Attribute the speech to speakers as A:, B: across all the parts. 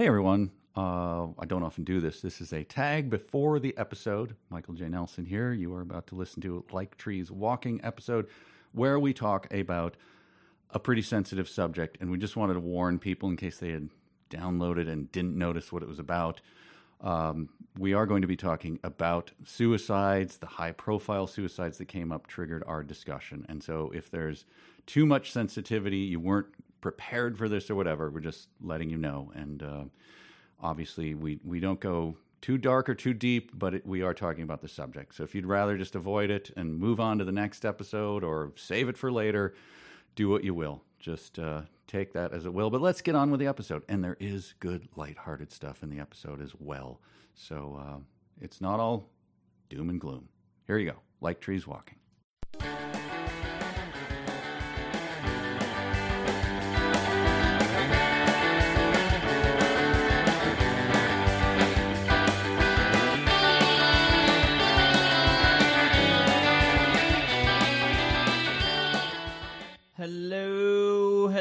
A: Hey everyone. Uh, I don't often do this. This is a tag before the episode. Michael J. Nelson here. You are about to listen to Like Trees Walking episode where we talk about a pretty sensitive subject. And we just wanted to warn people in case they had downloaded and didn't notice what it was about. Um, we are going to be talking about suicides. The high profile suicides that came up triggered our discussion. And so if there's too much sensitivity, you weren't prepared for this or whatever, we're just letting you know. And uh, obviously, we, we don't go too dark or too deep, but it, we are talking about the subject. So if you'd rather just avoid it and move on to the next episode or save it for later, do what you will. Just uh, take that as it will. But let's get on with the episode. And there is good, lighthearted stuff in the episode as well. So uh, it's not all doom and gloom. Here you go. Like trees walking.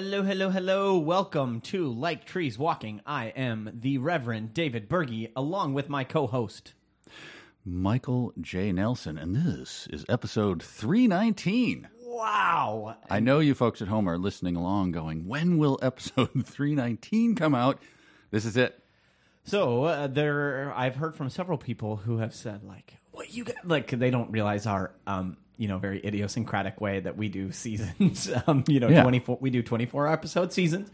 B: Hello, hello, hello. Welcome to Like Trees Walking. I am the Reverend David Berge, along with my co host.
A: Michael J. Nelson, and this is episode 319.
B: Wow.
A: I know you folks at home are listening along going, when will episode 319 come out? This is it.
B: So, uh, there, I've heard from several people who have said, like, what you got? Like, they don't realize our, um, you know, very idiosyncratic way that we do seasons. um, you know,
A: Yeah.
B: 24, we do 24 episode seasons.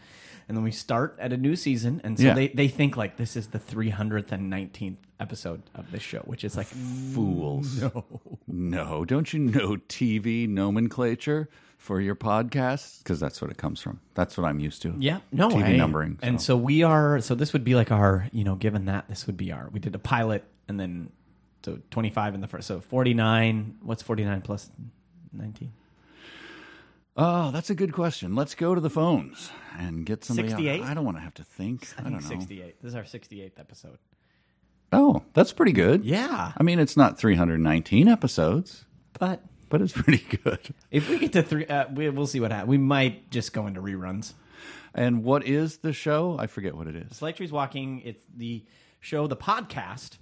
B: And then we start at a new season. And so
A: Yeah.
B: they, they think, like, this is the 319th episode of this show, which is like,
A: Fools. No. No. Don't you know TV nomenclature for your podcasts? Because that's what it comes from. That's what I'm used to.
B: Yeah, no,
A: TV
B: I-
A: numbering.
B: and so we are. So this would be like our, you know, given that this would be our. We did a pilot, and then so twenty five in the first. So forty nine. What's forty nine plus nineteen?
A: Oh, that's a good question. Let's go to the phones and get somebody.
B: 68?
A: I don't want to have to think. I,
B: I think
A: know.
B: sixty eight. This is our sixty eighth episode.
A: Oh, that's pretty good.
B: Yeah,
A: I mean, it's not 319 episodes,
B: but
A: but it's pretty good.
B: if we get to three, uh, we, we'll see what happens. We might just go into reruns.
A: And what is the show? I forget what it is.
B: Slight Trees Walking. It's the show, the podcast,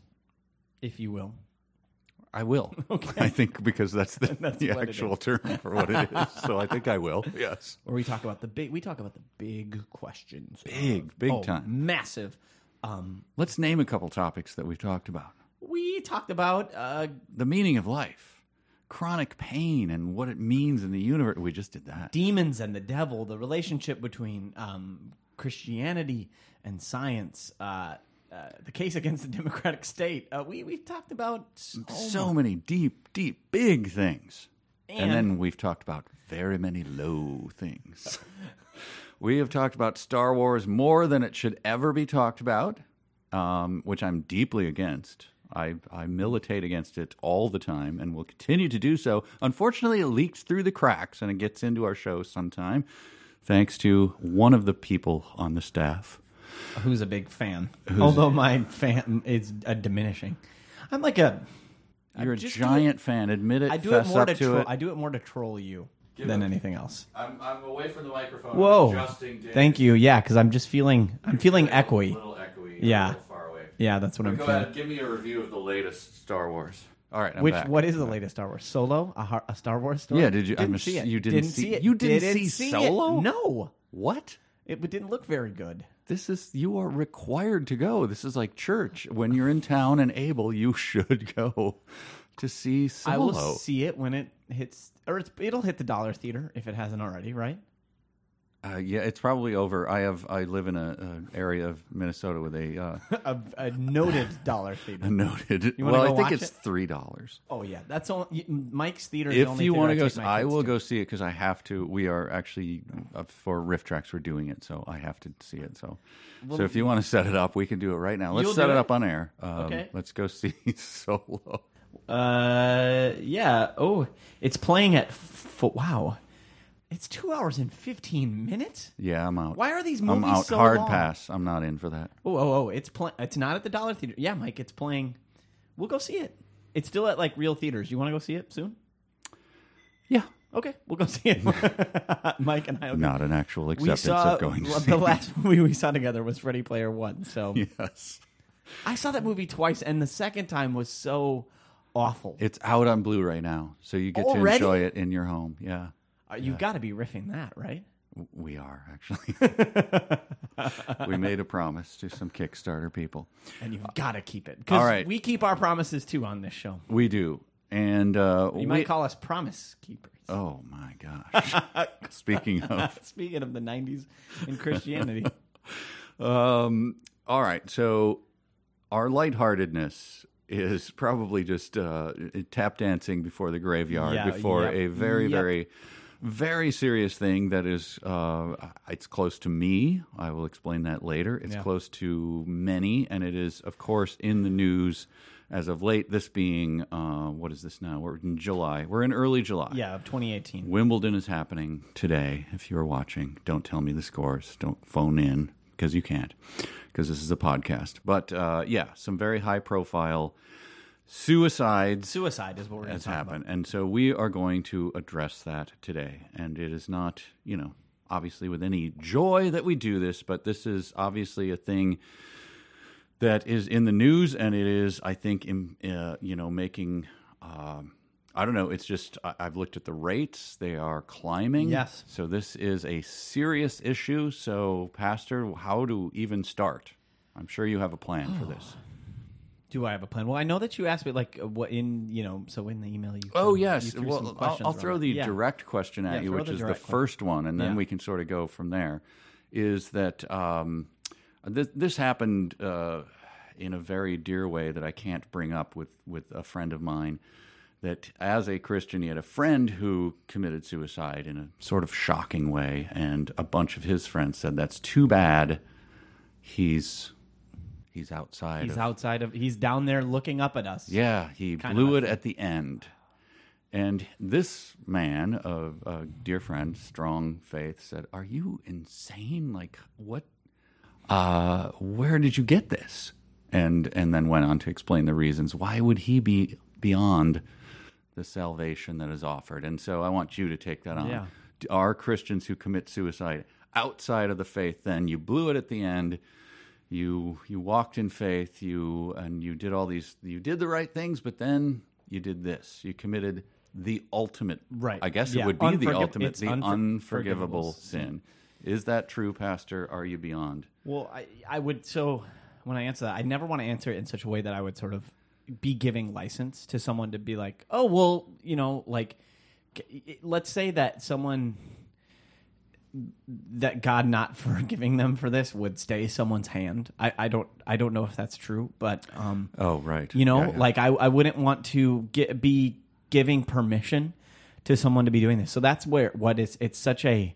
B: if you will.
A: I will. Okay. I think because that's the,
B: That's
A: the actual term for what it is. So I think I will. Yes.
B: Where we talk about the big. We talk about the big questions.
A: Big, big
B: Oh,
A: time.
B: massive. Um,
A: Let's name a couple topics that we've talked about.
B: we talked about uh,
A: The meaning of life, chronic pain, and what it means in the universe. We just did that.
B: demons and the devil, the relationship between um, Christianity and science, uh, uh, the case against the democratic state. Uh, we we've talked about so,
A: so many deep, deep, big things. And,
B: And-
A: then we've talked about very many low things. we have talked about Star Wars more than it should ever be talked about, um, which I'm deeply against. I, I militate against it all the time and will continue to do so. Unfortunately, it leaks through the cracks and it gets into our show sometime, thanks to one of the people on the staff.
B: Who's a big fan. Although my fan is uh, diminishing. I'm like a.
A: You're a
B: just do
A: giant fan. Admit it.
B: I do
A: fess
B: it more
A: up
B: to,
A: to
B: tro-
A: it.
B: I do it more to troll you than anything else.
A: I'm, I'm away from the microphone.
B: Whoa! Thank you. Yeah, because I'm just feeling. I'm feeling echoey.
A: little echoey.
B: Yeah.
A: A little far away.
B: Yeah, that's what I'm
A: Go
B: feeling.
A: ahead. Give me a review of the latest Star Wars. All right. I'm
B: Which
A: back.
B: what is the latest Star Wars? Solo, a, har- a Star Wars story?
A: Yeah, did you- I'm
B: Didn't
A: ass-
B: see it.
A: you didn't see-
B: see it.
A: you didn't see
B: it.
A: Solo?
B: No,
A: What?
B: It didn't look very good.
A: This is you are required to go. This is like church. When you're in town and able, you should go to see Solo.
B: I will see it when it hits, or it's, it'll hit the dollar theater if it hasn't already, right?
A: Uh, yeah, it's probably over. I have. I live in a, a area of Minnesota with a, uh,
B: a, a noted dollar theater.
A: a noted. Well, I think it's
B: it?
A: three dollars.
B: Oh yeah, that's all. Mike's theater. is the
A: If
B: only
A: you want to
B: I
A: go, I will
B: to.
A: go see it because I have to. We are actually uh, for RiffTrax. We're doing it, so I have to see it. So, so if you want to set it up, we can do it right now. Let's set it
B: it?
A: up on air. Um,
B: Okay.
A: Let's go see Solo.
B: Uh, yeah. Oh, it's playing at. F- wow, it's two hours and fifteen minutes.
A: Yeah, I'm out.
B: Why are these
A: I'm
B: movies
A: out.
B: so
A: Hard
B: long?
A: pass. I'm not in for that.
B: Oh, oh, oh! It's playing. It's not at the dollar theater. Yeah, Mike, it's playing. We'll go see it. It's still at like real theaters. You want to go see it soon?
A: Yeah,
B: Okay, we'll go see it. Mike and I. Will.
A: Not an actual acceptance
B: saw
A: of going to see
B: the last movie we saw together was Ready Player One. So
A: Yes.
B: I saw that movie twice, and the second time was so awful.
A: It's out on Blu-ray now, so you get
B: Already?
A: to enjoy it in your home. Yeah.
B: Uh, You've got to be riffing that, right?
A: We are actually. we made a promise to some Kickstarter people.
B: And you've got to keep it because
A: All right.
B: we keep our promises too on this show.
A: We do. And uh
B: You
A: we-
B: might call us promise keepers.
A: Oh my gosh. Speaking of
B: Speaking of the '90s in Christianity,
A: Um, all right. So our lightheartedness is probably just uh, tap dancing before the graveyard,
B: Yeah,
A: before
B: yep,
A: a very,
B: yep.
A: very, very serious thing that is, uh, it's close to me. I will explain that later. It's
B: Yeah.
A: close to many, and it is, of course, in the news as of late. This being, uh, what is this now? We're in July. We're in early July.
B: yeah, of 2018.
A: Wimbledon is happening today. If you're watching, don't tell me the scores. Don't phone in because you can't, because this is a podcast. But uh, yeah, some very high profile suicides
B: Suicide is what we're going
A: has
B: to talk about.
A: happened. And so we are going to address that today. And it is not, you know, obviously with any joy that we do this, but this is obviously a thing that is in the news and it is, I think, in, uh, you know, making. Um, I don't know. It's just I- I've looked at the rates; they are climbing.
B: Yes.
A: So this is a serious issue. So, Pastor, how to even start? I'm sure you have a plan for this.
B: Do I have a plan? Well, I know that you asked me like uh, what in you know so in the email you.
A: Oh
B: you
A: yes.
B: threw
A: Well, I'll, I'll throw the
B: Yeah.
A: direct question at
B: Yeah,
A: you, which
B: the
A: is the
B: direct question.
A: first one, and then
B: Yeah.
A: we can sort of go from there. Is that um, this, this happened uh, in a very dear way that I can't bring up with with a friend of mine. That as a Christian, he had a friend who committed suicide in a sort of shocking way, and a bunch of his friends said, "That's too bad." He's he's outside.
B: He's
A: of,
B: outside of. He's down there looking up at us.
A: yeah, he
B: Kind
A: blew it at the end. And this man, a, a dear friend, strong faith, said, "Are you insane? Like what? Uh, where did you get this?" And and then went on to explain the reasons. Why would he be beyond the salvation that is offered? And so I want you to take that on.
B: Yeah.
A: Are Christians who commit suicide outside of the faith? Then you blew it at the end you you walked in faith you and you did all these you did the right things but then you did this. You committed the ultimate
B: Right.
A: i guess
B: Yeah.
A: it would be the ultimate the
B: unfor-
A: unforgivable
B: forgivable
A: sin. is that true pastor? Are you beyond?
B: Well, I, I would so when I answer that, I never want to answer it in such a way that I would sort of be giving license to someone to be like, oh, well, you know, like, let's say that someone that God not forgiving them for this would stay someone's hand. I, I don't I don't know if that's true, but um,
A: oh right
B: you know,
A: Yeah, yeah.
B: like I, I wouldn't want to get be giving permission to someone to be doing this. So that's where what is it's such a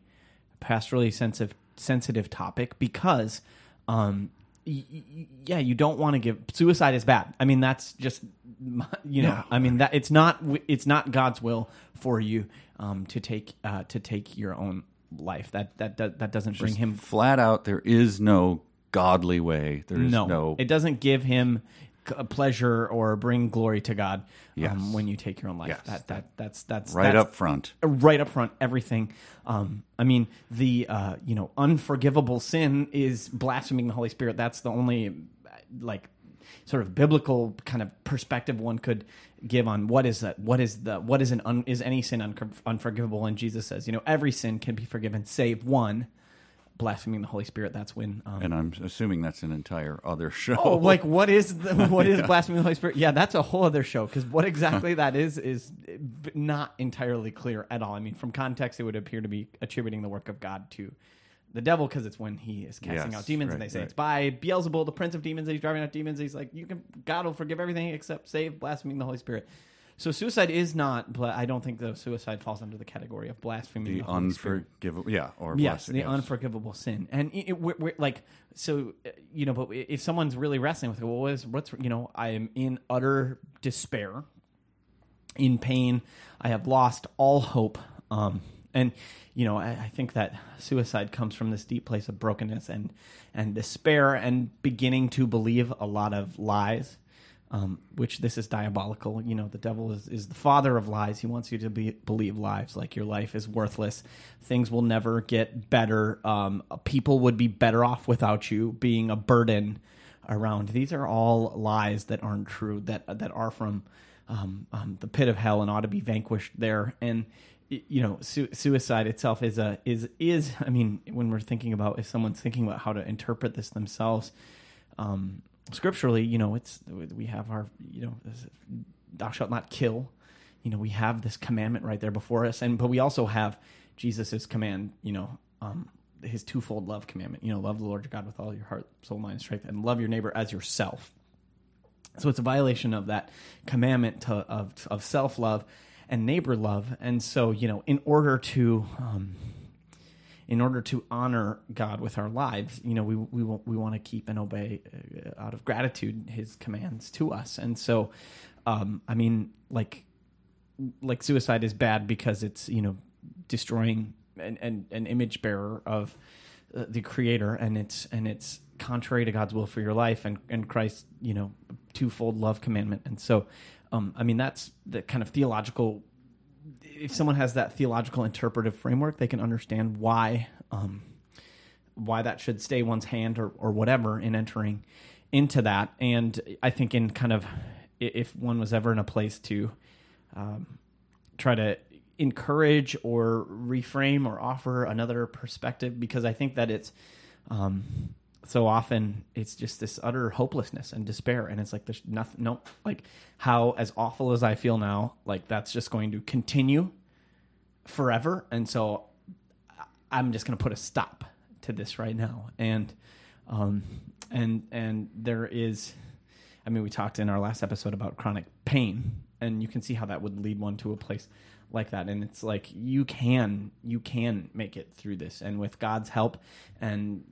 B: pastorally sensitive sensitive topic because um y- y- yeah, you don't want to give suicide is bad. I mean, that's just you know,
A: Yeah.
B: I mean that it's not it's not God's will for you um to take uh to take your own life. That that that, that doesn't bring him
A: flat out there is no godly way there is
B: no,
A: no,
B: it doesn't give him a pleasure or bring glory to God
A: Yes.
B: um, when you take your own life.
A: Yes,
B: that, that that's that's
A: right
B: that's
A: up front
B: right up front. Everything. Um, I mean, the uh, you know unforgivable sin is blaspheming the Holy Spirit. That's the only like sort of biblical kind of perspective one could give on what is that what is the what is an un, is any sin un, unforgivable and jesus says you know every sin can be forgiven save one blaspheming the holy spirit that's when um,
A: and i'm assuming that's an entire other show
B: Oh, like what is the, what is blasphemy of the Holy Spirit? Yeah, that's a whole other show because what exactly that is is not entirely clear at all. I mean, from context, it would appear to be attributing the work of God to the devil because it's when he is casting
A: Yes,
B: out demons, and they say
A: right.
B: it's by Beelzebul, the prince of demons. That he's driving out demons. He's like, you can God will forgive everything except save blaspheming the Holy Spirit. So suicide is not, but I don't think the suicide falls under the category of blaspheming
A: the
B: the, Holy Spirit.
A: unforgivable yeah or
B: Yes, the
A: yes.
B: unforgivable sin, and it, it, we're, we're like so you know. But if someone's really wrestling with, it, well, what is what's you know, I am in utter despair, in pain. I have lost all hope, um, and you know, I, I think that suicide comes from this deep place of brokenness and and despair, and beginning to believe a lot of lies. um, which this is diabolical. You know, the devil is, is the father of lies. He wants you to be, believe lies like your life is worthless. Things will never get better. Um, people would be better off without you being a burden around. These are all lies that aren't true. That that are from um, um, the pit of hell and ought to be vanquished there. And you know, su- suicide itself is a is is. I mean, when we're thinking about if someone's thinking about how to interpret this themselves, um, scripturally, you know, it's we have our you know, thou shalt not kill. You know, we have this commandment right there before us, and but we also have Jesus's command. You know, um, his twofold love commandment. You know, love the Lord your God with all your heart, soul, mind, and strength, and love your neighbor as yourself. So it's a violation of that commandment to, of of self love and neighbor love. And so, you know, in order to um, in order to honor God with our lives, you know, we we we want to keep and obey uh, out of gratitude His commands to us. And so, um, I mean, like like suicide is bad because it's you know destroying an an, an image bearer of uh, the Creator, and it's and it's contrary to God's will for your life and and Christ's you know twofold love commandment. And so, um, I mean, that's the kind of theological. If someone has that theological interpretive framework, they can understand why um, why that should stay one's hand or or whatever in entering into that. And I think in kind of if one was ever in a place to um, try to encourage or reframe or offer another perspective, because I think that it's um, so often it's just this utter hopelessness and despair and it's like there's nothing no like how as awful as i feel now like that's just going to continue forever and so i'm just going to put a stop to this right now. And um and and there is i mean we talked in our last episode about chronic pain and you can see how that would lead one to a place like that. And it's like you can you can make it through this. And with god's help and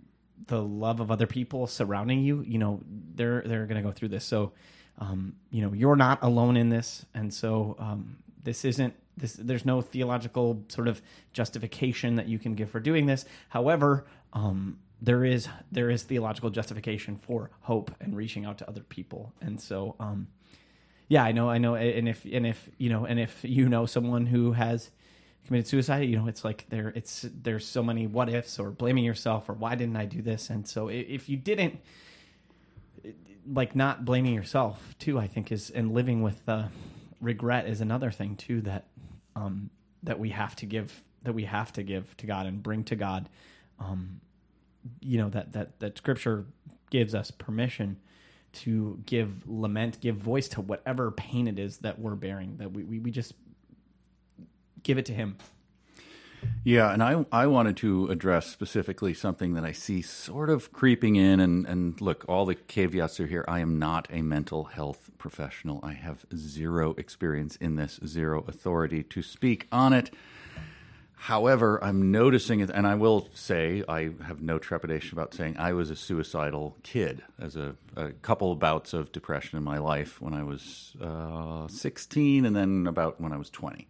B: the love of other people surrounding you, you know, they're they're going to go through this. So, um, you know, you're not alone in this, and so um, this isn't this. There's no theological sort of justification that you can give for doing this. However, um, there is there is theological justification for hope and reaching out to other people, and so. Um, yeah, I know, I know, and if and if you know, and if you know someone who has committed suicide you know it's like there it's there's so many what ifs or blaming yourself or why didn't i do this? And so if you didn't like not blaming yourself too i think is and living with uh, regret is another thing too that um that we have to give that we have to give to god and bring to god um you know that that that scripture gives us permission to give lament give voice to whatever pain it is that we're bearing that we, we, we just give it to him.
A: Yeah, and I I wanted to address specifically something that I see sort of creeping in and and look, all the caveats are here. I am not a mental health professional. I have zero experience in this, zero authority to speak on it. However, I'm noticing it, and I will say I have no trepidation about saying I was a suicidal kid as a, a couple bouts of depression in my life when I was uh, 16 and then about when I was 20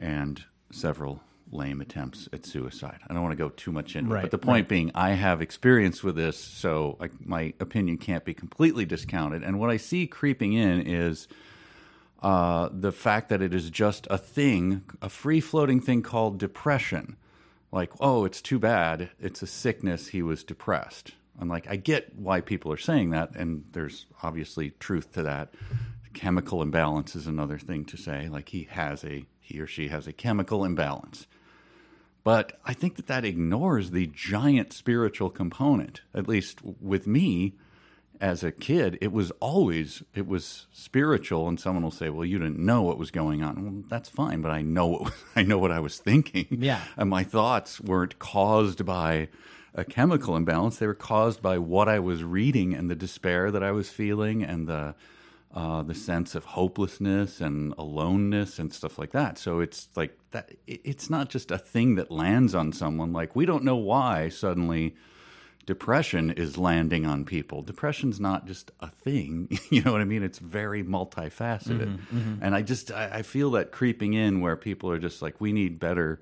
A: and several lame attempts at suicide. I don't want to go too much into right, it, but the point right. being, I have experience with this, so I, my opinion can't be completely discounted. And what I see creeping in is uh, the fact that it is just a thing, a free floating thing called depression. Like, oh, it's too bad. It's a sickness. He was depressed. I'm like, I get why people are saying that, and there's obviously truth to that. Chemical imbalance is another thing to say. Like, he has a he or she has a chemical imbalance. But I think that that ignores the giant spiritual component. At least with me, as a kid, it was always it was spiritual. And someone will say, "Well, you didn't know what was going on." Well, that's fine, but I know what I know what I was thinking.
B: Yeah,
A: and my thoughts weren't caused by a chemical imbalance; they were caused by what I was reading and the despair that I was feeling and the uh, the sense of hopelessness and aloneness and stuff like that. So it's like that. It's not just a thing that lands on someone. Like we don't know why suddenly depression is landing on people. Depression's not just a thing. You know what I mean? It's very multifaceted. Mm-hmm, mm-hmm. And I just I, I feel that creeping in where people are just like, we need better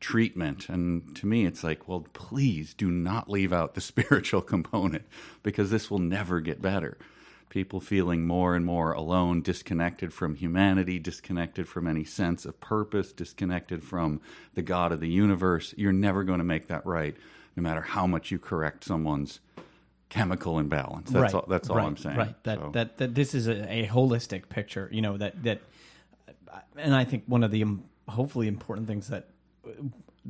A: treatment. And to me, it's like, well, please do not leave out the spiritual component because this will never get better people feeling more and more alone, disconnected from humanity, disconnected from any sense of purpose, disconnected from the God of the universe. You're never going to make that right, no matter how much you correct someone's chemical imbalance. That's
B: right,
A: all. That's all
B: right,
A: I'm saying.
B: Right. That
A: So-
B: that that this is a, a holistic picture. You know that that, and I think one of the um, hopefully important things that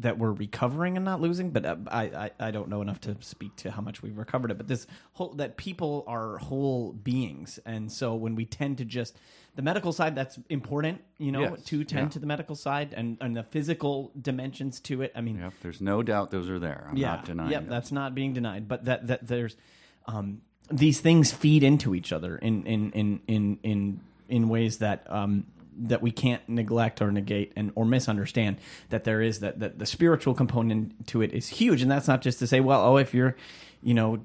B: that we're recovering and not losing. But uh, I, I I don't know enough to speak to how much we've recovered it. But this whole that people are whole beings, and so when we tend to just the medical side, that's important. You know,
A: Yes,
B: to tend
A: yeah.
B: to the medical side and and the physical dimensions to it. I mean,
A: Yep, there's no doubt those are there. I'm not denying.
B: Yep,
A: that.
B: that's not being denied. But that that there's um, these things feed into each other in in in in in, in ways that um, that we can't neglect or negate and or misunderstand. That there is that that the spiritual component to it is huge, and that's not just to say, well, oh, if you're you know,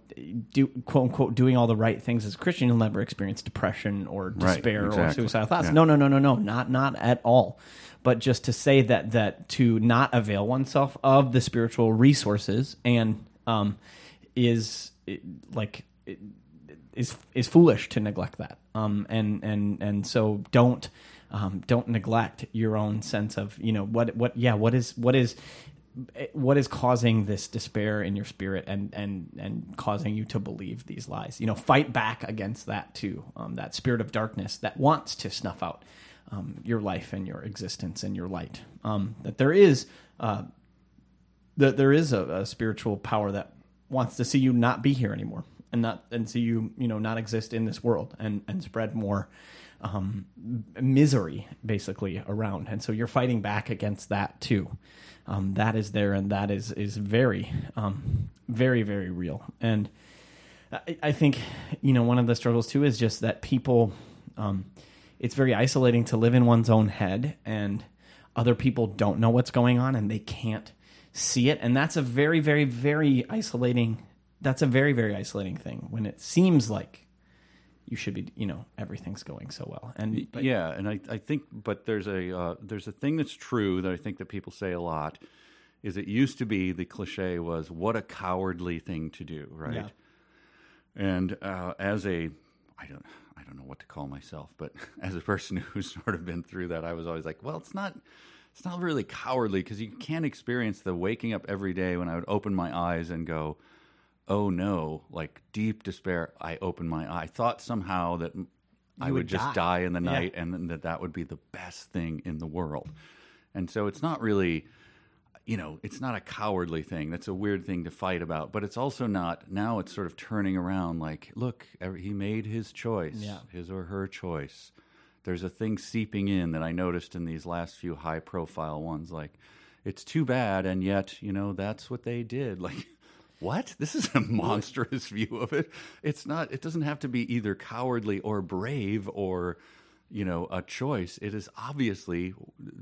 B: do quote unquote doing all the right things as a Christian, you'll never experience depression or
A: Right,
B: despair or
A: exactly.
B: suicidal thoughts.
A: Yeah.
B: No, no, no, no, no, not not at all. But just to say that that to not avail oneself of the spiritual resources and um, is it, like it, is is foolish to neglect that. Um, and and and so don't um, don't neglect your own sense of you know what what yeah what is what is what is causing this despair in your spirit and and and causing you to believe these lies? You know fight back against that too um, that spirit of darkness that wants to snuff out um, your life and your existence and your light. Um, that there is uh, that there is a, a spiritual power that wants to see you not be here anymore and not and see you you know not exist in this world and and spread more um, misery basically around. And so you're fighting back against that too. Um, that is there and that is is very um, very very real. And I, I think you know one of the struggles too is just that people um, it's very isolating to live in one's own head and other people don't know what's going on and they can't see it. And that's a very very very isolating that's a very very isolating thing when it seems like you should be you know everything's going so well and but,
A: yeah, and I, I think, but there's a uh, there's a thing that's true that I think that people say a lot is it used to be the cliche was what a cowardly thing to do, right?
B: Yeah.
A: And uh, as a I don't I don't know what to call myself, but as a person who's sort of been through that, I was always like, well, it's not it's not really cowardly because you can't experience the waking up every day when I would open my eyes and go, oh no, like deep despair. I opened my eye. I thought somehow that I would,
B: would
A: just
B: die.
A: die in the
B: Yeah.
A: night and that that would be the best thing in the world. And so it's not really, you know, it's not a cowardly thing. That's a weird thing to fight about, but it's also not. Now it's sort of turning around like, look, he made his choice,
B: Yeah.
A: his or her choice. There's a thing seeping in that I noticed in these last few high profile ones. Like, it's too bad, and yet, you know, that's what they did. Like, what? This is a monstrous view of it. It's not, it doesn't have to be either cowardly or brave or, you know, a choice. It is obviously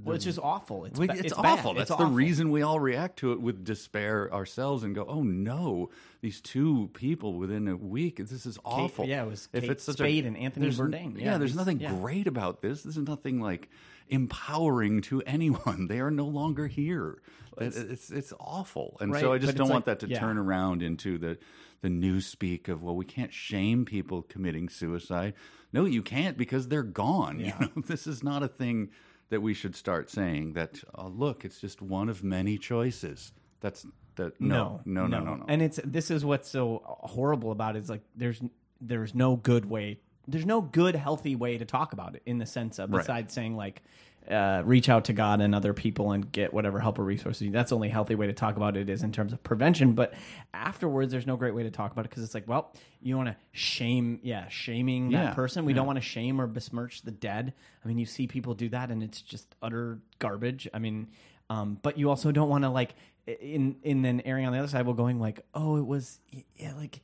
B: which is awful it's, ba-
A: it's,
B: it's
A: awful.
B: It's
A: That's the
B: awful.
A: reason we all react to it with despair ourselves and go, "Oh no, these two people within a week. This is awful."
B: yeah, it was
A: if
B: Kate
A: it's such
B: Spade
A: a,
B: and Anthony Bourdain.
A: Yeah,
B: Yeah,
A: there's nothing
B: yeah.
A: great about this. This is nothing like empowering to anyone. They are no longer here. It's it's, it's awful, and so I just
B: but
A: don't want
B: like-
A: that to
B: yeah.
A: turn around into the the newspeak of well, we can't shame people committing suicide. No, you can't because they're gone.
B: Yeah.
A: You know, this is not a thing that we should start saying that uh, look it's just one of many choices that's that no no no no no,
B: And it's this is what's so horrible about it is like there's there's no good way there's no good healthy way to talk about it in the sense of
A: Right.
B: besides saying like uh, reach out to God and other people and get whatever help or resources. That's the only healthy way to talk about it is in terms of prevention. But afterwards, there's no great way to talk about it because it's like, well, you want to shame, yeah, shaming
A: Yeah,
B: that person. We don't want to shame or besmirch the dead. I mean, you see people do that, and it's just utter garbage. I mean, um, but you also don't want to like in in then erring on the other side, while going like, oh, it was yeah, like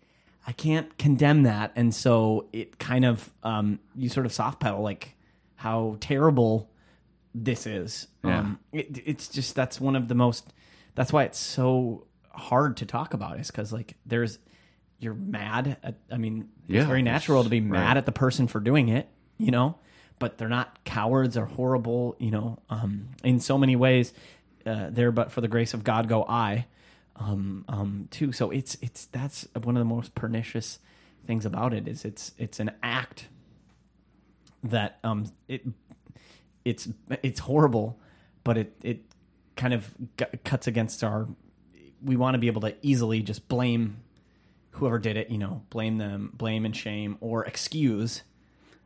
B: I can't condemn that, and so it kind of um, you sort of soft pedal like how terrible this is.
A: Yeah.
B: Um, it, it's just that's one of the most. That's why it's so hard to talk about. Is because like there's you're mad. At, I mean,
A: Yeah,
B: it's very natural to be mad
A: right.
B: at the person for doing it. You know, but they're not cowards or horrible. You know, um, in so many ways, uh, there. But for the grace of God, go I. Um, um, too. So it's it's that's one of the most pernicious things about it is it's it's an act that um it it's it's horrible, but it it kind of gu- cuts against our. We want to be able to easily just blame whoever did it, you know, blame them, blame and shame, or excuse.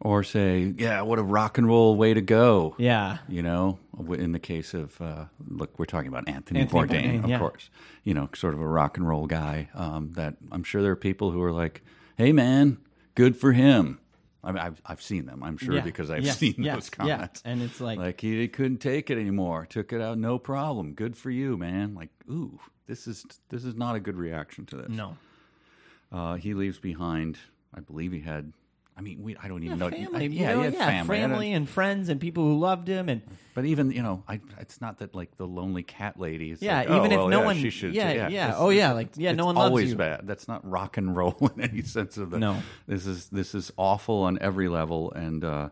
A: Or say, yeah, what a rock and roll way to go.
B: Yeah,
A: You know, in the case of, uh, look, we're talking about Anthony,
B: Anthony
A: Bourdain,
B: Bourdain,
A: of
B: yeah.
A: course. You know, sort of a rock and roll guy. Um, that I'm sure there are people who are like, hey, man, good for him. I mean, I've, I've seen them, I'm sure,
B: Yeah.
A: because I've
B: Yeah.
A: seen
B: Yeah.
A: those
B: Yeah.
A: comments.
B: And it's like-
A: like he couldn't take it anymore, took it out, no problem. Good for you, man. Like, ooh, this is this is not a good reaction to this.
B: no,
A: Uh, he leaves behind. I believe he had. I mean, we. I don't even know.
B: family, you
A: yeah,
B: know, yeah,
A: family.
B: Family and friends and people who loved him, and
A: But even you know, I, it's not that like the lonely cat lady. Is
B: yeah,
A: like,
B: even
A: oh,
B: if
A: well,
B: no
A: yeah,
B: one,
A: she should.
B: yeah,
A: yeah,
B: yeah, oh yeah, like yeah, no one loves
A: always
B: you.
A: bad. That's not rock and roll in any sense of the.
B: No.
A: this is this is awful on every level and uh,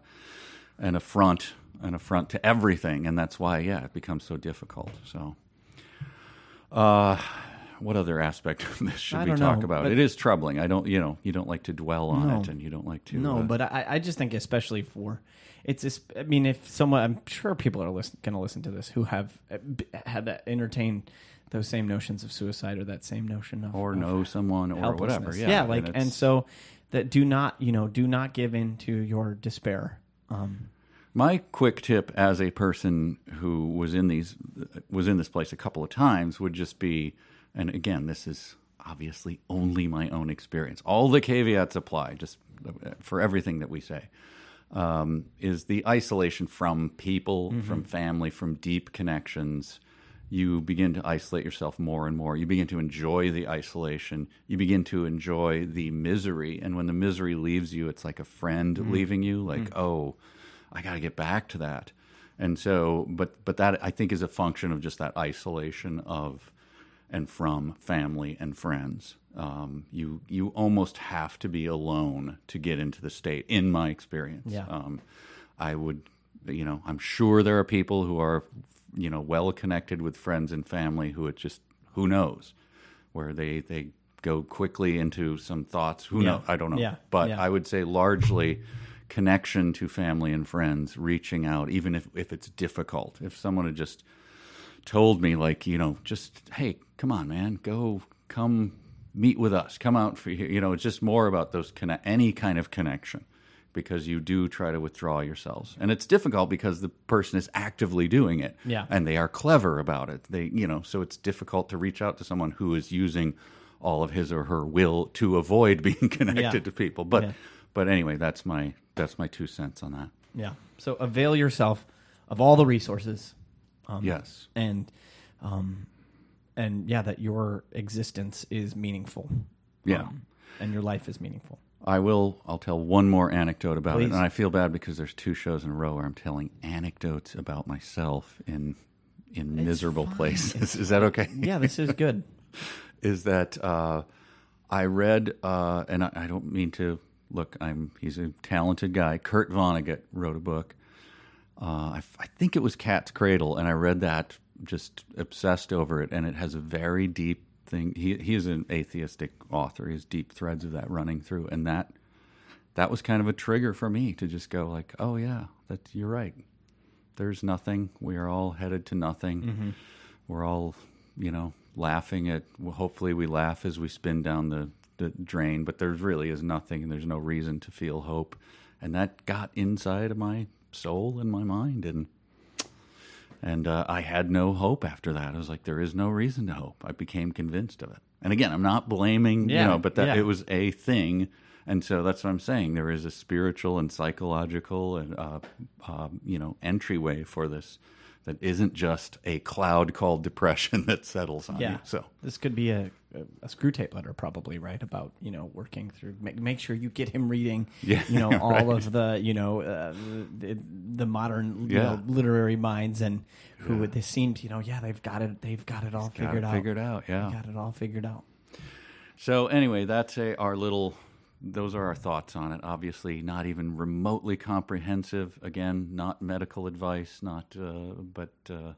A: an affront, an affront to everything, and that's why yeah, it becomes so difficult. So, uh, what other aspect of this should
B: I
A: we talk
B: know,
A: about? It is troubling. I don't, you know, you don't like to dwell on
B: No.
A: it, and you don't like to.
B: No,
A: uh,
B: but I, I just think especially for it's. I mean, if someone, I'm sure people are listen, going to listen to this who have uh, had that entertained those same notions of suicide or that same notion of
A: or
B: of
A: know someone or whatever.
B: helplessness.
A: Yeah,
B: like, and,
A: it's-
B: so that do not, you know, do not give in to your despair. Um,
A: My quick tip as a person who was in these was in this place a couple of times would just be and again this is obviously only my own experience. All the caveats apply just uh, for everything that we say. Um, is the isolation from people, mm-hmm. from family, from deep connections. You begin to isolate yourself more and more. You begin to enjoy the isolation. You begin to enjoy the misery. And when the misery leaves you, it's like a friend mm-hmm. leaving you. Like, mm. oh, I got to get back to that. And so, but but that I think is a function of just that isolation of and from family and friends. Um, you you almost have to be alone to get into the state. In my experience,
B: Yeah.
A: um, I would, you know, I'm sure there are people who are, you know, well connected with friends and family who it just who knows, where they they go quickly into some thoughts. Who
B: Yeah.
A: knows? I don't know.
B: Yeah.
A: But
B: Yeah.
A: I would say largely connection to family and friends, reaching out, even if if it's difficult. If someone had just told me like you know just hey come on man go come meet with us come out for you know it's just more about those connect any kind of connection because you do try to withdraw yourselves and it's difficult because the person is actively doing it
B: Yeah.
A: and they are clever about it they you know so it's difficult to reach out to someone who is using all of his or her will to avoid being connected
B: Yeah.
A: to people but
B: Yeah.
A: but anyway that's my that's my two cents on that
B: yeah. So avail yourself of all the resources Um,
A: yes
B: and um and yeah that your existence is meaningful
A: Yeah.
B: Um, and your life is meaningful
A: I will. I'll tell one more anecdote about it, and I feel bad because there's two shows in a row where I'm telling anecdotes about myself in in miserable
B: fine.
A: places. Is that okay?
B: yeah this is good
A: Is that uh, I read, uh, and I, I don't mean to look. I'm he's a talented guy. Kurt Vonnegut wrote a book. Uh, I, I think it was Cat's Cradle, and I read that just obsessed over it, and it has a very deep thing. He he is an atheistic author. He has deep threads of that running through, and that that was kind of a trigger for me to just go like, oh yeah, that you're right. There's nothing. We are all headed to nothing. We're all, you know, laughing at. Well, hopefully, we laugh as we spin down the the drain, but there really is nothing, and there's no reason to feel hope. And that got inside of my soul and my mind, and and uh, I had no hope after that. I was like, there is no reason to hope. I became convinced of it. And again, I'm not blaming,
B: Yeah,
A: you know, but that
B: yeah.
A: it was a thing. And so that's what I'm saying. There is a spiritual and psychological and, uh, uh, you know, entryway for this that isn't just a cloud called depression that settles on
B: yeah
A: you. So
B: this could be a, a, Screwtape letter probably right about you know working through make, make sure you get him reading
A: Yeah,
B: you know all
A: right.
B: of the you know uh, the, the modern you
A: Yeah.
B: know, literary minds and who they seemed you know yeah they've got it they've got it all
A: got
B: figured
A: it
B: out
A: figured out, yeah.
B: They got it all figured out
A: So anyway, that's a, our little. Those are our thoughts on it. Obviously, not even remotely comprehensive. Again, not medical advice. Not, uh, but uh,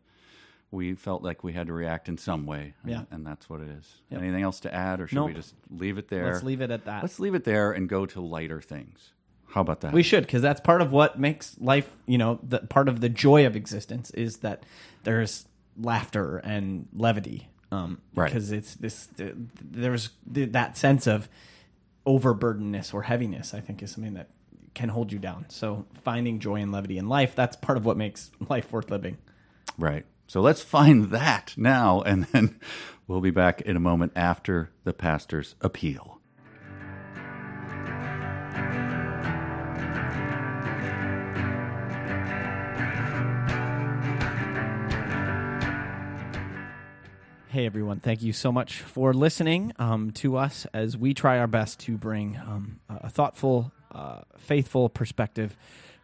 A: we felt like we had to react in some way. And,
B: Yeah.
A: and that's what it is.
B: Yep.
A: Anything else to add, or should we just leave it there?
B: Let's leave it at that.
A: Let's leave it there and go to lighter things. How about that?
B: We should, because that's part of what makes life, you know, the part of the joy of existence is that there's laughter and levity. Um,
A: Right.
B: Because it's this, there's that sense of overburdenness or heaviness, I think, is something that can hold you down. So finding joy and levity in life, that's part of what makes life worth living.
A: Right. So let's find that now, and then we'll be back in a moment after the pastor's appeal.
B: Hey everyone, thank you so much for listening um, to us as we try our best to bring um, a thoughtful, uh, faithful perspective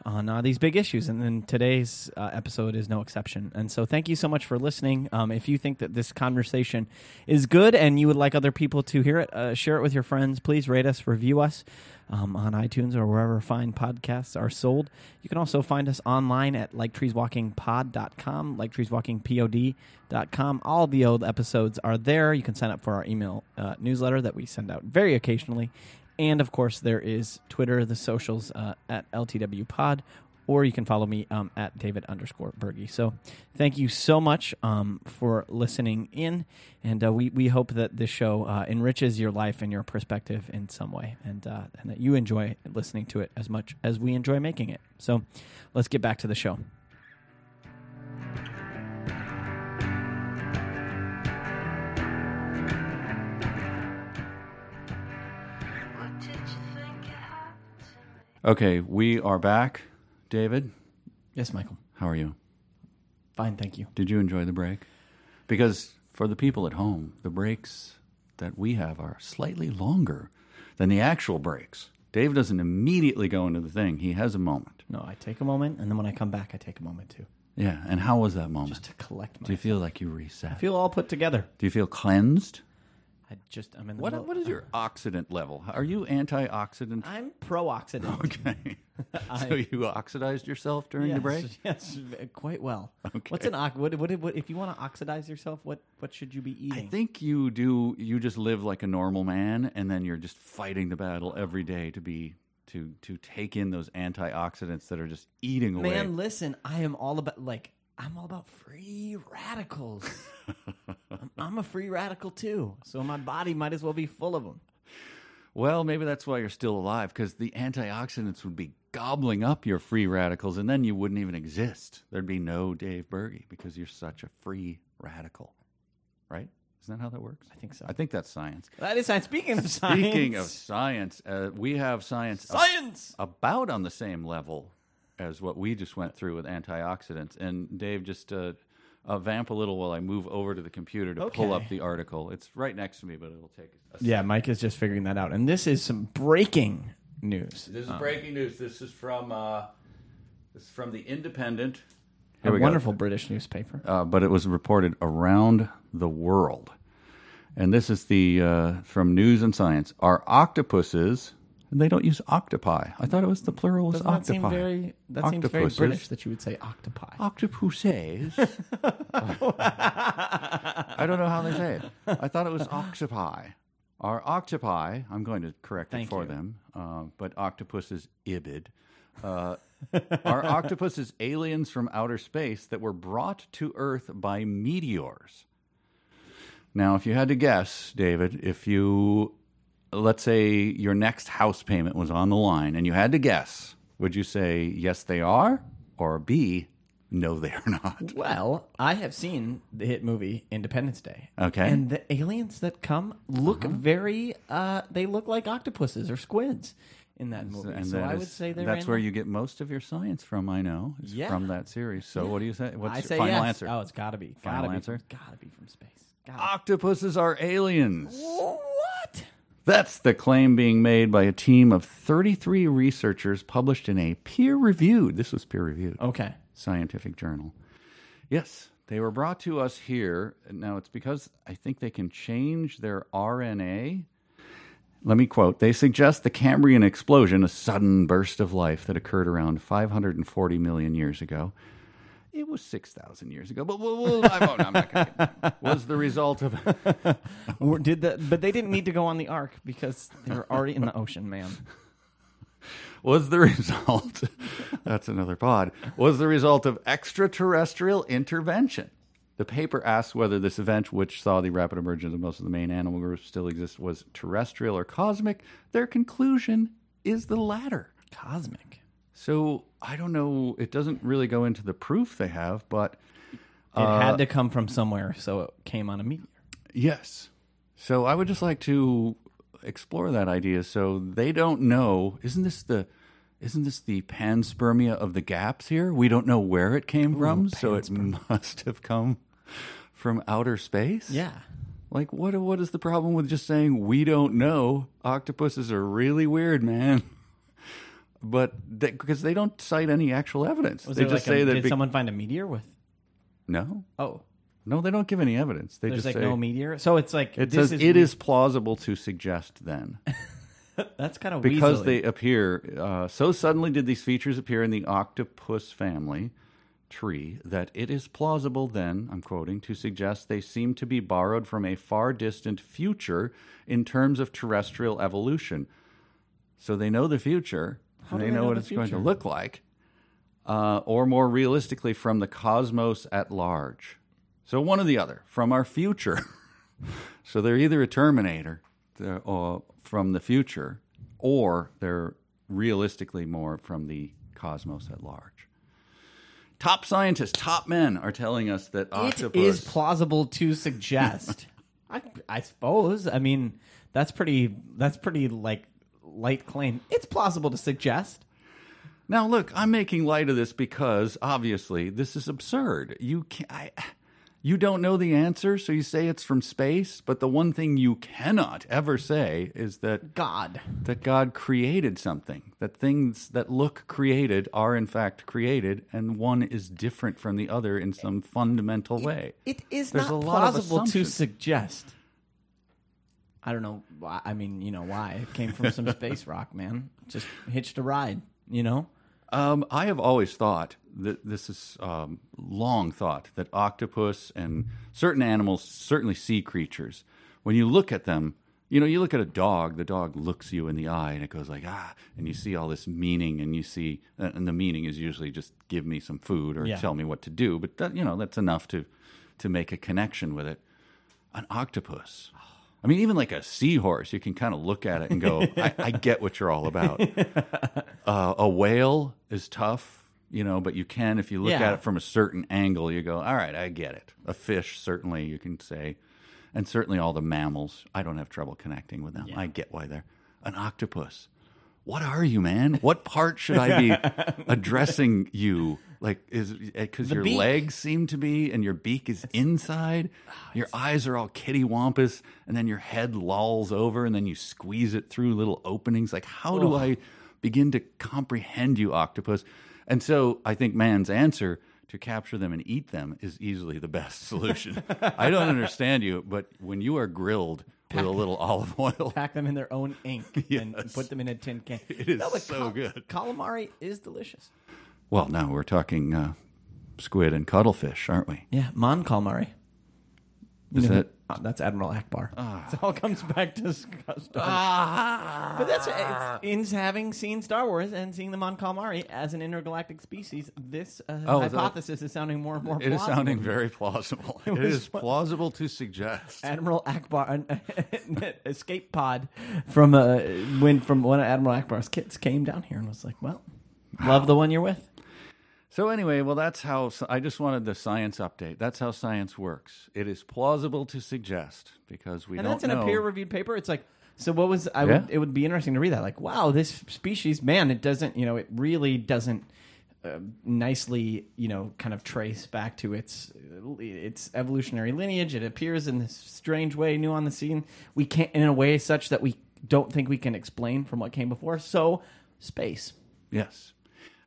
B: on uh, these big issues. And then today's uh, episode is no exception. And so thank you so much for listening. Um, if you think that this conversation is good and you would like other people to hear it, uh, share it with your friends. Please rate us, review us um, on iTunes or wherever fine podcasts are sold. You can also find us online at liketreeswalkingpod.com, liketreeswalkingpod.com. All the old episodes are there. You can sign up for our email uh, newsletter that we send out very occasionally. And of course, there is Twitter, the socials uh, at LTW Pod, or you can follow me um, at David underscore Berge. So thank you so much um, for listening in. And uh, we, we hope that this show uh, enriches your life and your perspective in some way, and, uh, and that you enjoy listening to it as much as we enjoy making it. So let's get back to the show.
A: Okay, we are back. David,
B: Yes, Michael.
A: how are you?
B: Fine, thank you.
A: Did you enjoy the break? Because for the people at home, the breaks that we have are slightly longer than the actual breaks. Dave doesn't immediately go into the thing, he has a moment.
B: No, I take a moment, and then when I come back, I take a moment too,
A: Yeah, and how was that moment?
B: just to collect my.
A: Do you feel like you reset?
B: I feel all put together.
A: Do you feel cleansed?
B: I just I'm in the
A: What
B: middle-
A: what is your oxidant level? Are you antioxidant?
B: I'm pro-oxidant.
A: Okay. so you oxidized yourself during
B: yes,
A: the break?
B: Yes, quite well.
A: Okay.
B: What's an ox? What, what, what, if you want to oxidize yourself, what what should you be eating?
A: I think you do you just live like a normal man and then you're just fighting the battle every day to be to to take in those antioxidants that are just eating away.
B: Man, listen, I am all about like I'm all about free radicals. I'm, I'm a free radical too, so my body might as well be full of them.
A: Well, maybe that's why you're still alive because the antioxidants would be gobbling up your free radicals and then you wouldn't even exist. There'd be no Dave Berge because you're such a free radical. Right? Isn't that how that works?
B: I think so.
A: I think that's science.
B: That is science. Speaking of science,
A: Speaking of science, uh, we have science ab-
B: science,
A: about on the same level as what we just went through with antioxidants. And Dave, just uh, uh, vamp a little while I move over to the computer to pull up the article. It's right next to me, but it'll take a
B: yeah, Mike is just figuring that out, and this is some breaking news.
A: This is breaking news. This is from uh, this is from the Independent.
B: A
A: Here we go.
B: wonderful British newspaper.
A: uh, but it was reported around the world. And this is the uh, from News and Science. Are octopuses? And they don't use octopi. I thought it was the plural was
B: Doesn't that
A: octopi.
B: seem very? That seems very British that you would say octopi.
A: Octopuses. I don't know how they say it. I thought it was octopi. Our octopi? I'm going to correct
B: Thank
A: it for
B: you.
A: them, uh, but octopus is ibid. Uh, are octopuses aliens from outer space that were brought to Earth by meteors? Now, if you had to guess, David, if you, let's say your next house payment was on the line and you had to guess, would you say yes, they are, or B, no, they are not?
B: Well, I have seen the hit movie Independence Day.
A: Okay. Uh-huh.
B: And the aliens that come look very uh they look like octopuses or squids in that movie.
A: And
B: so
A: that
B: I
A: is-
B: would say they're
A: that's
B: in-
A: where you get most of your science from. I know,
B: Yeah.
A: from that series. So, what do you say? What's
B: I
A: your
B: say
A: final
B: yes.
A: answer?
B: Oh, it's got to be.
A: Final
B: gotta
A: answer?
B: Be, gotta be from space. Gotta
A: Octopuses are aliens.
B: What?
A: That's the claim being made by a team of 33 researchers published in a peer-reviewed. This was peer-reviewed.
B: Okay.
A: scientific journal. Yes, they were brought to us here. Now, it's because I think they can change their RNA. Let me quote They suggest the Cambrian explosion, a sudden burst of life that occurred around 540 million years ago, it was 6,000 years ago, but we'll, we'll, I won't, I'm not going to. Was the result of.
B: Did the, but they didn't need to go on the ark because they were already in the ocean, man.
A: was the result that's another pod was the result of extraterrestrial intervention the paper asks whether this event which saw the rapid emergence of most of the main animal groups still exist was terrestrial or cosmic their conclusion is the latter
B: Cosmic.
A: So i don't know it doesn't really go into the proof they have but
B: It had uh, to come from somewhere, so it came on a meteor.
A: Yes. So I would just like to explore that idea. So they don't know. Isn't this the isn't this the panspermia of the gaps here? We don't know where it came from, so it must have come from outer space.
B: Yeah.
A: Like what what is the problem with just saying we don't know? Octopuses are really weird, man. But because they don't cite any actual evidence,
B: Was
A: they
B: there
A: just
B: like a-
A: say that
B: did
A: be-
B: someone find a meteor with?
A: no,
B: Oh,
A: no, they don't give any evidence. They
B: there's
A: just
B: like
A: say
B: no meteor. So it's like
A: it
B: this
A: says
B: is,
A: it is plausible to suggest then.
B: That's kind of
A: because they appear uh, so suddenly did these features appear in the octopus family tree that it is plausible then i'm quoting to suggest they seem to be borrowed from a far distant future in terms of terrestrial evolution so they know the future and they know
B: know
A: what
B: the
A: it's going to look like uh, or more realistically from the cosmos at large so one or the other from our future so they're either a Terminator they're, or from the future, or they're realistically more from the cosmos at large. Top scientists, top men are telling us that
B: it
A: octopus.
B: is plausible to suggest. I, I suppose. I mean, that's pretty. That's pretty like light claim. It's plausible to suggest.
A: now, look, I'm making light of this because obviously this is absurd. You can I, you don't know the answer, so you say it's from space. But the one thing you cannot ever say is that
B: God.
A: that God created something, that things that look created are in fact created, and one is different from the other in some fundamental way.
B: It is
A: There's
B: not plausible to suggest. I don't know. Why, I mean, you know why? It came from some space rock, man. Just hitched a ride. You know.
A: Um, I have always thought that this is um, long thought that octopus and certain animals, certainly sea creatures, when you look at them, you know, you look at a dog, the dog looks you in the eye and it goes like, ah, and you see all this meaning and you see, and the meaning is usually just give me some food or
B: Yeah.
A: tell me what to do. But that, you know, that's enough to, to make a connection with it. An octopus. I mean, even like a seahorse, you can kind of look at it and go, I, I get what you're all about. Uh, a whale is tough, you know, but you can, if you look
B: Yeah.
A: at it from a certain angle, you go, all right, I get it. A fish, certainly, you can say, and certainly all the mammals, I don't have trouble connecting with them. I get why they're an octopus. What are you, man? What part should I be addressing you? Like, is eh,
B: because
A: your
B: beak.
A: legs seem to be, and your beak is inside. Your eyes are all kitty wampus, and then your head lolls over, and then you squeeze it through little openings. Like, how do I begin to comprehend you, octopus? And so, I think man's answer to capture them and eat them is easily the best solution. I don't understand you, but when you are grilled with a little olive oil,
B: Pack them in their own ink and put them in a tin can.
A: It is
B: but
A: so good.
B: Calamari is delicious.
A: well, now we're talking uh, squid and cuttlefish, aren't we?
B: Yeah, Mon calamari. You
A: Is that
B: uh, that's Admiral Ackbar. it all comes back to Star
A: Ah.
B: But that's it's, in having seen Star Wars and seeing the Mon Calamari as an intergalactic species. This uh,
A: Oh, that-
B: hypothesis is sounding more and more.
A: It is
B: plausible.
A: sounding very plausible. it
B: was
A: is plausible to suggest.
B: Admiral Ackbar, an escape pod from uh, when from one of Admiral Ackbar's kids came down here and was like, "Well, love the one you're with."
A: So anyway, well, that's how I just wanted the science update. That's how science works. It is plausible to suggest because we
B: and
A: don't
B: that's in
A: know.
B: a peer-reviewed paper. It's like, so what was I?
A: Yeah.
B: Would, it would be interesting to read that. Like, wow, this species, man, it doesn't, you know, it really doesn't uh, nicely, you know, kind of trace back to its its evolutionary lineage. It appears in this strange way, new on the scene. We can't in a way such that we don't think we can explain from what came before. So, space.
A: Yes.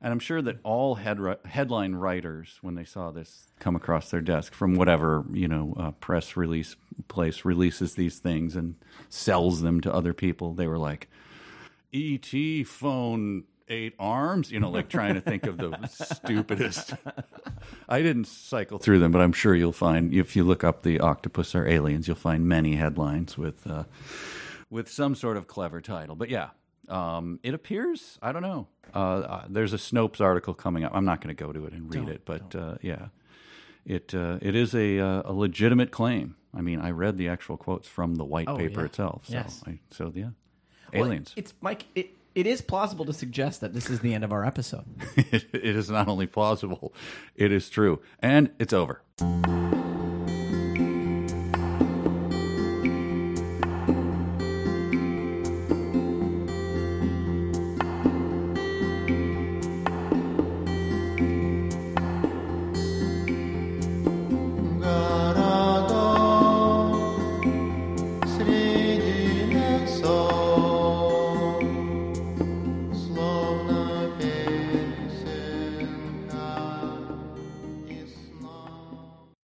A: And I'm sure that all head, headline writers, when they saw this come across their desk from whatever you know uh, press release place releases these things and sells them to other people, they were like, "ET phone eight arms. You know, like trying to think of the stupidest. I didn't cycle through them, but I'm sure you'll find if you look up the octopus or aliens, you'll find many headlines with uh, with some sort of clever title. But yeah, um, it appears. I don't know. Uh, uh, there's a Snopes article coming up. I'm not going to go to it and read it, but uh, yeah, it uh, it is a uh, a legitimate claim. I mean, I read the actual quotes from the white
B: Oh,
A: paper
B: yeah.
A: itself. So,
B: Yes.
A: I, so yeah,
B: Well,
A: aliens.
B: it's Mike. It, it is plausible to suggest that this is the end of our episode.
A: it is not only plausible, it is true, and it's over.